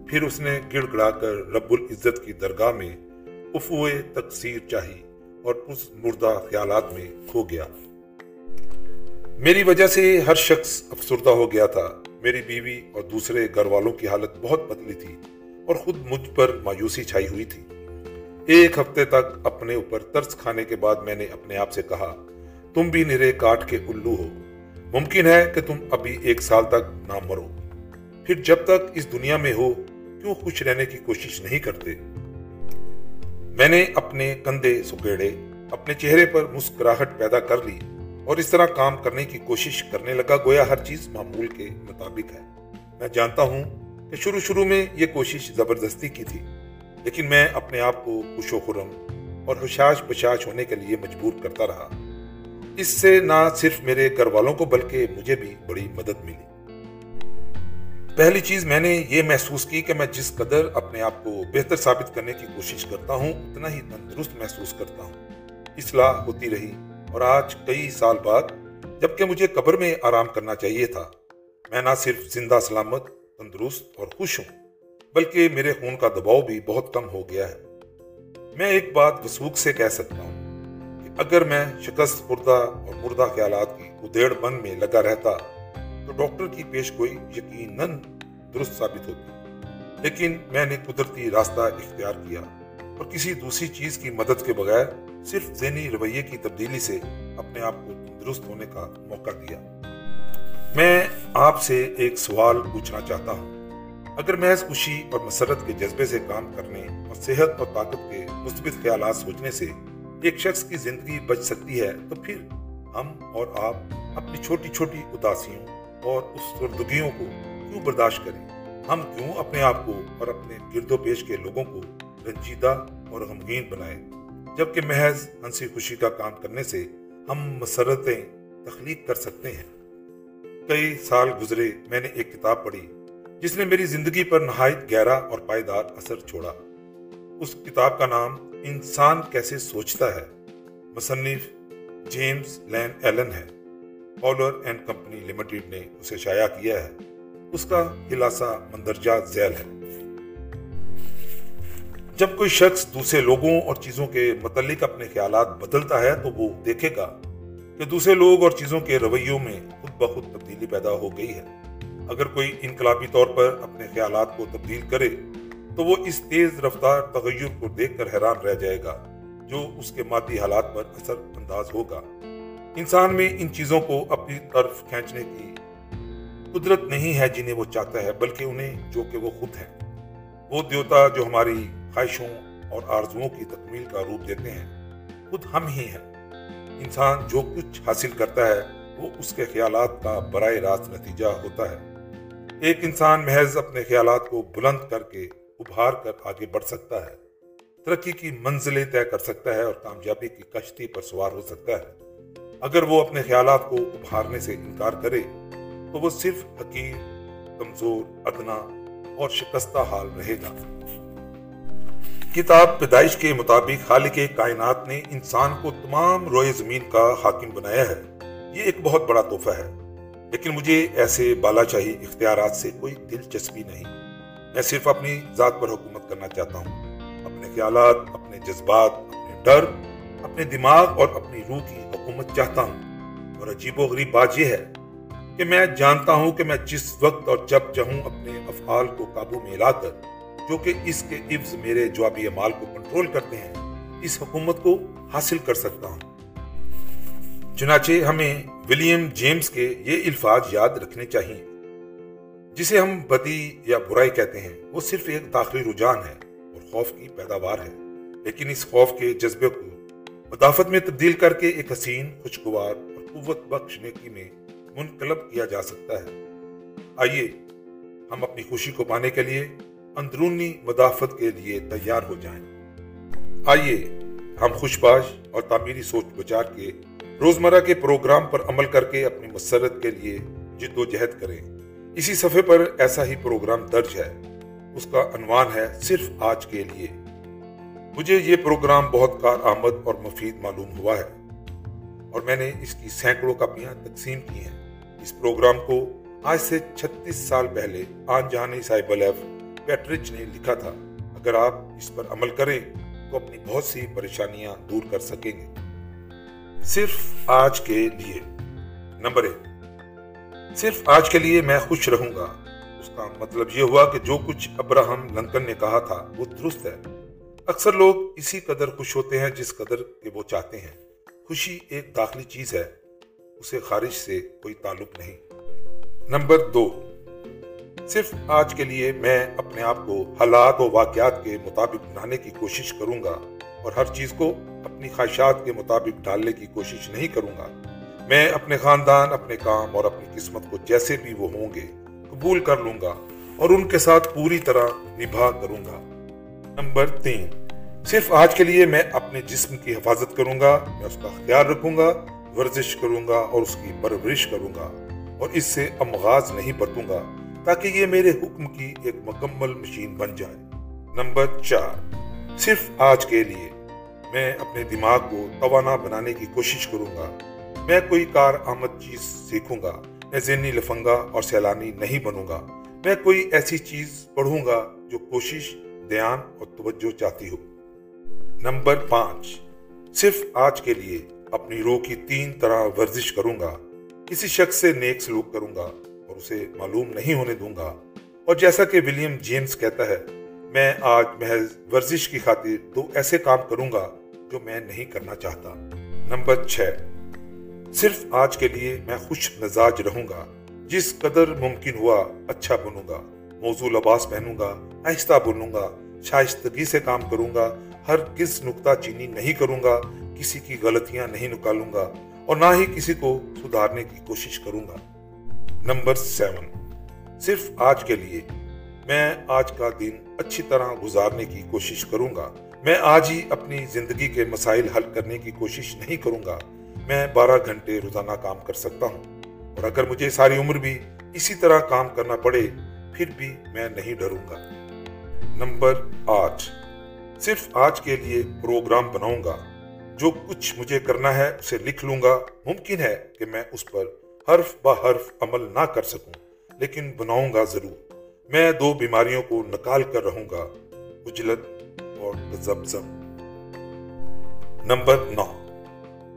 Speaker 1: پھر اس نے گڑ گڑا کر رب العزت کی درگاہ میں افوے تقسیر چاہی اور اس مردہ خیالات میں کھو گیا۔ میری وجہ سے ہر شخص افسردہ ہو گیا تھا۔ میری بیوی اور دوسرے گھر والوں کی حالت بہت بدلی تھی اور خود مجھ پر مایوسی چھائی ہوئی تھی۔ ایک ہفتے تک اپنے اوپر ترس کھانے کے بعد میں نے اپنے آپ سے کہا، تم بھی نرے کاٹ کے الو ہو۔ ممکن ہے کہ تم ابھی ایک سال تک نہ مرو۔ پھر جب تک اس دنیا میں ہو، کیوں خوش رہنے کی کوشش نہیں کرتے? میں نے اپنے کندھے سکیڑے، اپنے چہرے پر مسکراہٹ پیدا کر لی۔ اور اس طرح کام کرنے کی کوشش کرنے لگا گویا ہر چیز معمول کے مطابق ہے۔ میں جانتا ہوں کہ شروع شروع میں یہ کوشش زبردستی کی تھی، لیکن میں اپنے آپ کو خوش و خرم اور ہوشاش بشاش ہونے کے لیے مجبور کرتا رہا۔ اس سے نہ صرف میرے گھر والوں کو بلکہ مجھے بھی بڑی مدد ملی۔ پہلی چیز میں نے یہ محسوس کی کہ میں جس قدر اپنے آپ کو بہتر ثابت کرنے کی کوشش کرتا ہوں، اتنا ہی تندرست محسوس کرتا ہوں۔ اصلاح ہوتی رہی۔ اور آج کئی سال بعد جبکہ مجھے قبر میں آرام کرنا چاہیے تھا، میں نہ صرف زندہ سلامت، تندرست اور خوش ہوں، بلکہ میرے خون کا دباؤ بھی بہت کم ہو گیا ہے۔ میں ایک بات وسوخ سے کہہ سکتا ہوں کہ اگر میں شکست خوردہ اور مردہ خیالات کی ادیڑ بند میں لگا رہتا تو ڈاکٹر کی پیش گوئی یقیناً درست ثابت ہوتی۔ لیکن میں نے قدرتی راستہ اختیار کیا اور کسی دوسری چیز کی مدد کے بغیر صرف ذہنی رویے کی تبدیلی سے اپنے آپ کو درست ہونے کا موقع دیا۔ میں آپ سے ایک سوال پوچھنا چاہتا ہوں۔ اگر محض خوشی اور مسرت کے جذبے سے کام کرنے اور صحت اور طاقت کے مثبت خیالات سوچنے سے ایک شخص کی زندگی بچ سکتی ہے، تو پھر ہم اور آپ اپنی چھوٹی چھوٹی اداسیوں اور اس سردگیوں کو کیوں برداشت کریں؟ ہم کیوں اپنے آپ کو اور اپنے گرد و پیش کے لوگوں کو رنجیدہ اور غمگین بنائیں؟ جبکہ محض ہنسی خوشی کا کام کرنے سے ہم مسرتیں تخلیق کر سکتے ہیں۔ کئی سال گزرے میں نے ایک کتاب پڑھی جس نے میری زندگی پر نہایت گہرا اور پائیدار اثر چھوڑا۔ اس کتاب کا نام انسان کیسے سوچتا ہے؟ مصنف جیمز لین ایلن ہے۔ پولر اینڈ کمپنی لمیٹڈ نے اسے شائع کیا ہے۔ اس کا خلاصہ مندرجہ ذیل ہے۔ جب کوئی شخص دوسرے لوگوں اور چیزوں کے متعلق اپنے خیالات بدلتا ہے تو وہ دیکھے گا کہ دوسرے لوگ اور چیزوں کے رویوں میں خود بخود تبدیلی پیدا ہو گئی ہے۔ اگر کوئی انقلابی طور پر اپنے خیالات کو تبدیل کرے تو وہ اس تیز رفتار تغیر کو دیکھ کر حیران رہ جائے گا، جو اس کے مادی حالات پر اثر انداز ہوگا۔ انسان میں ان چیزوں کو اپنی طرف کھینچنے کی قدرت نہیں ہے جنہیں وہ چاہتا ہے، بلکہ انہیں جو کہ وہ خود ہے وہ دیوتا جو ہماری خواہشوں اور آرزوؤں کی تکمیل کا روپ دیتے ہیں، خود ہم ہی ہیں۔ انسان جو کچھ حاصل کرتا ہے، وہ اس کے خیالات کا براہ راست نتیجہ ہوتا ہے۔ ایک انسان محض اپنے خیالات کو بلند کر کے ابھار کر آگے بڑھ سکتا ہے۔ ترقی کی منزلیں طے کر سکتا ہے اور کامیابی کی کشتی پر سوار ہو سکتا ہے۔ اگر وہ اپنے خیالات کو ابھارنے سے انکار کرے، تو وہ صرف حقیر، کمزور، ادنا اور شکستہ حال رہے گا۔ کتاب پیدائش کے مطابق خالق کائنات نے انسان کو تمام روئے زمین کا حاکم بنایا ہے۔ یہ ایک بہت بڑا تحفہ ہے۔ لیکن مجھے ایسے بالا چاہی اختیارات سے کوئی دلچسپی نہیں۔ میں صرف اپنی ذات پر حکومت کرنا چاہتا ہوں۔ اپنے خیالات، اپنے جذبات، اپنے ڈر، اپنے دماغ اور اپنی روح کی حکومت چاہتا ہوں۔ اور عجیب و غریب بات یہ ہے کہ میں جانتا ہوں کہ میں جس وقت اور جب چاہوں اپنے افعال کو قابو میں لا کر، جو کہ اس کے عفظ میرے جوابی عمال کو کنٹرول کرتے ہیں، اس حکومت کو حاصل کر سکتا ہوں۔ چنانچہ ہمیں ولیم جیمز کے یہ الفاظ یاد رکھنے چاہیے، جسے ہم بدی یا برائی کہتے ہیں۔ وہ صرف ایک داخلی رجحان ہے اور خوف کی پیداوار ہے، لیکن اس خوف کے جذبے کو مدافعت میں تبدیل کر کے ایک حسین، خوشگوار اور قوت بخش نیکی میں منقلب کیا جا سکتا ہے۔ آئیے، ہم اپنی خوشی کو پانے کے لیے اندرونی مدافعت کے لیے تیار ہو جائیں۔ آئیے، ہم خوش باش اور تعمیری سوچ بچار کے روزمرہ کے پروگرام پر عمل کر کے اپنی مسرت کے لیے جد و جہد کریں۔ اسی صفحے پر ایسا ہی پروگرام درج ہے۔ اس کا عنوان ہے صرف آج کے لیے۔ مجھے یہ پروگرام بہت کار آمد اور مفید معلوم ہوا ہے اور میں نے اس کی سینکڑوں کاپیاں تقسیم کی ہیں۔ اس پروگرام کو آج سے چھتیس سال پہلے آن جہانی صاحب پیٹرچ نے لکھا تھا۔ اگر آپ اس پر عمل کریں تو اپنی بہت سی پریشانیاں دور کر سکیں گے۔ صرف آج کے لیے۔ نمبر ایک۔ صرف آج کے لیے میں خوش رہوں گا۔ اس کا مطلب یہ ہوا کہ جو کچھ ابراہم لنکن نے کہا تھا وہ درست ہے۔ اکثر لوگ اسی قدر خوش ہوتے ہیں جس قدر کہ وہ چاہتے ہیں۔ خوشی ایک داخلی چیز ہے۔ اسے خارج سے کوئی تعلق نہیں۔ نمبر دو، صرف آج کے لیے میں اپنے آپ کو حالات و واقعات کے مطابق بنانے کی کوشش کروں گا اور ہر چیز کو اپنی خواہشات کے مطابق ڈالنے کی کوشش نہیں کروں گا۔ میں اپنے خاندان، اپنے کام اور اپنی قسمت کو جیسے بھی وہ ہوں گے قبول کر لوں گا اور ان کے ساتھ پوری طرح نبھا کروں گا۔ نمبر تین، صرف آج کے لیے میں اپنے جسم کی حفاظت کروں گا، میں اس کا خیال رکھوں گا ورزش کروں گا اور اس کی پرورش کروں گا اور اس سے امغاز نہیں برتوں گا تاکہ یہ میرے حکم کی ایک مکمل مشین بن جائے۔ نمبر چار، صرف آج کے لیے میں اپنے دماغ کو توانا بنانے کی کوشش کروں گا میں کوئی کار آمد چیز سیکھوں گا، میں ذہنی لفنگا اور سیلانی نہیں بنوں گا۔ میں کوئی ایسی چیز پڑھوں گا جو کوشش، دھیان اور توجہ چاہتی ہو۔ نمبر پانچ، صرف آج کے لیے اپنی روح کی تین طرح ورزش کروں گا۔ کسی شخص سے نیک سلوک کروں گا اور اسے معلوم نہیں ہونے دوں گا۔ اور جیسا کہ ولیم جیمز کہتا ہے، میں آج محض ورزش کی خاطر دو ایسے کام کروں گا جو میں نہیں کرنا چاہتا۔ نمبر چھ، صرف آج کے لیے میں خوش مزاج رہوں گا۔ جس قدر ممکن ہوا اچھا بنوں گا۔ موضوع لباس پہنوں گا، آہستہ بنوں گا، شائستگی سے کام کروں گا، ہر کس نکتہ چینی نہیں کروں گا۔ کسی کی غلطیاں نہیں نکالوں گا اور نہ ہی کسی کو سدھارنے کی کوشش کروں گا۔ Number seven. صرف آج کے لیے میں آج کا دن اچھی طرح گزارنے کی کوشش کروں گا۔ میں آج ہی اپنی زندگی کے مسائل حل کرنے کی کوشش نہیں کروں گا۔ میں بارہ گھنٹے روزانہ کام کر سکتا ہوں۔ اور اگر مجھے ساری عمر بھی اسی طرح کام کرنا پڑے، پھر بھی میں نہیں ڈروں گا۔ نمبر آٹھ۔ صرف آج کے لیے پروگرام بناؤں گا۔ جو کچھ مجھے کرنا ہے اسے لکھ لوں گا۔ ممکن ہے کہ میں اس پر حرف با حرف عمل نہ کر سکوں، لیکن بناؤں گا ضرور۔ میں دو بیماریوں کو نکال کر رہوں گا، اجلت اور زمزم۔ نمبر نو۔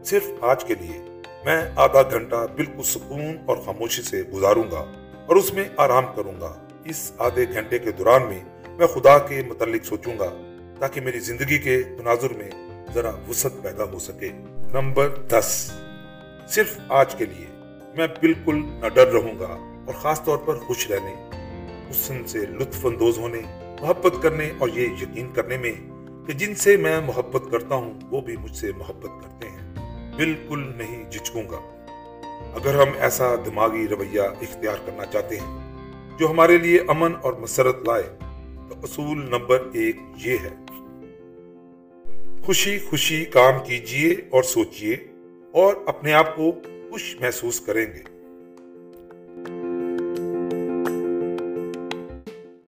Speaker 1: صرف آج کے لیے میں آدھا گھنٹہ بالکل سکون اور خاموشی سے گزاروں گا اور اس میں آرام کروں گا۔ اس آدھے گھنٹے کے دوران میں میں خدا کے متعلق سوچوں گا تاکہ میری زندگی کے تناظر میں ذرا وسعت پیدا ہو سکے۔ نمبر دس۔ صرف آج کے لیے میں بالکل نہ ڈر رہوں گا اور خاص طور پر خوش رہنے، حسن سے لطف اندوز ہونے، محبت کرنے اور یہ یقین کرنے میں کہ جن سے میں محبت کرتا ہوں، وہ بھی مجھ سے محبت کرتے ہیں۔ بالکل نہیں جھجکوں گا۔ اگر ہم ایسا دماغی رویہ اختیار کرنا چاہتے ہیں جو ہمارے لیے امن اور مسرت لائے، تو اصول نمبر ایک یہ ہے خوشی خوشی کام کیجیے اور سوچئے اور اپنے آپ کو خوش محسوس کریں گے۔